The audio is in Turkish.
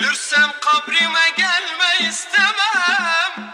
Ölürsem kabrime gelme istemem